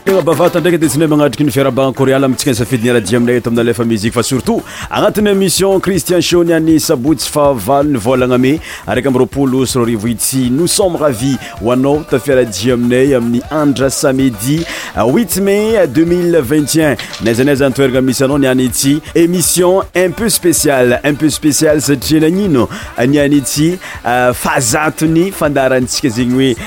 Tegna bavata ndraiky dia tsy mahay magnatriky ny fiarahabana Kôreala amintsika ny safidy niara-dia aminay eto amin'ny Alefa Musique fa surtout agnatin'ny émission Christian Show ny an'ny sabotsy fahavalon'ny volagna mey araka amby roapolo sy roa arivo itsy. Nous sommes ravis ho anao tafiara-dia aminay amin'ny andra samedi huit mey deux mille vingt et un n'aiza n'aiza an-toeragna misy anao ny any itsy. Émission un peu spéciale, un peu spéciale satria nagnino? Ny an'itsy fahazaton'ny fandaharantsika zegny hoe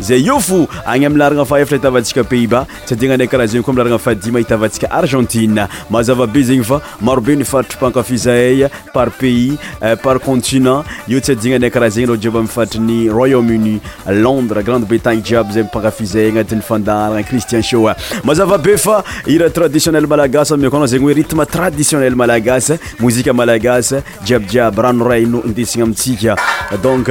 Zay eo fo agny amin'ny laharagna fahefatra ahitavantsika Pays-Bas, tsy adiagnanay karaha zegny koa amin'ny laharagna fahadimy ahitavantsika Argentine. Mazava be zegny fa maro be ny faritry mpankafy zahay par pays, par continent, eo tsy adiagnanay karaha zegny anao jiaby amin'ny faritry ny Royaume Uni, Londres, Grande Bretagne jiaby zay mpankafy zahay agnatin'ny fandaharagna Christian Show. Mazava be fa hira traditionnel malagasy ameko anao zegny hoe rythme traditionnel malagasy, mozika malagasy jiabijiaby ranoray no indesigna amintsika donc.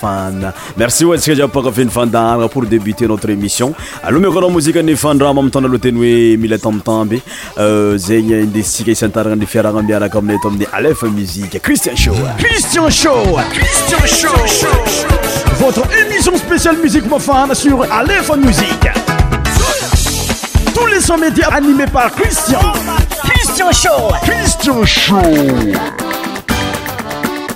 Fana. Merci ho antsika jiaby mpankafy ny fandahara pour débuter notre émission. Allo mihaiko anao mozika ny fandrama amin'ny taona aloha teny hoe mila tambitamby. Euh, zegny indesintsika isantaragna ny fiarahagna miaraka aminay eto amin'ny Aleph Musique. Christian Show. Christian Show. Christian Show. Votre émission spéciale musique mafana sur Aleph Musique. Tous les sons médias animés par Christian. Christian Show. Christian Show.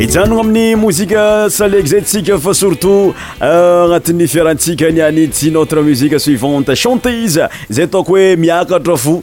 ijanogna amin'ny mozika salegy zay tsika fa surtout euh, agnatin'ny fiarantsika ny any tsy notre musique suivante chante izy zay ataoko hoe miakatra fo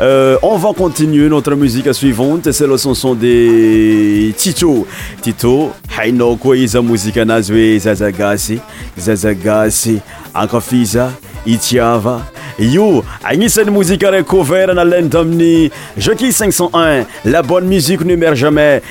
Euh, on va continuer notre musique suivante, c'est le chanson de Tito. Tito, hainao koa iza mozika anazy hoe zaza gasy, zaza gasy, ankafiza, itiava. Io, agnisan'ny mozika ray cover nalainy tamin'ny Jockey 501, la bonne musique ne meurt jamais.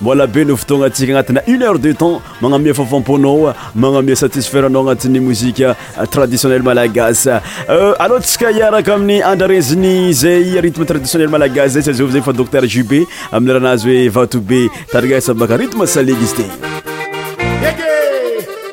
Mbola be ny fotoagnantsika agnatina une heure de temps magnamia fahafam-ponao, magnamia satisfaire anao agnatin'ny mozika traditionnelle malagasy. Euh, aleo antsika hiaraka amin'ny andrarezin'ny izay rythme traditionnelle malagasy izay, tsy azo zovy zegny fa Docteur JB amin'ny raha nazy hoe Vatobe, tarignesa baka rythme salegy izy ty.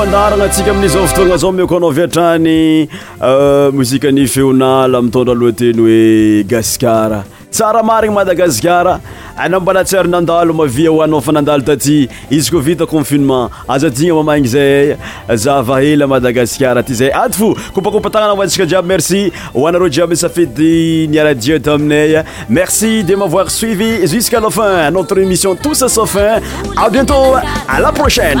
fandaharana atsika amin'izao fotoagna zao mioko anao avy atrany euh, mozika ny feonala mitondra lohateny hoe gasikara Tsara marigny Madagasikara Anao mba nahatsiaro nandalo Mavia ho anao fa nandalo taty Izy ko vita confinement Aza adigno mamaigny zahay Zava hela Madagasikara ty zahay Ady fo Kopakopa tagnana ho antsika jiaby Merci ho anareo jiaby nisafidy niara-dia taminay Merci de m'avoir suivi jusqu'à la fin Notre émission touche à sa fin A bientôt A la prochaine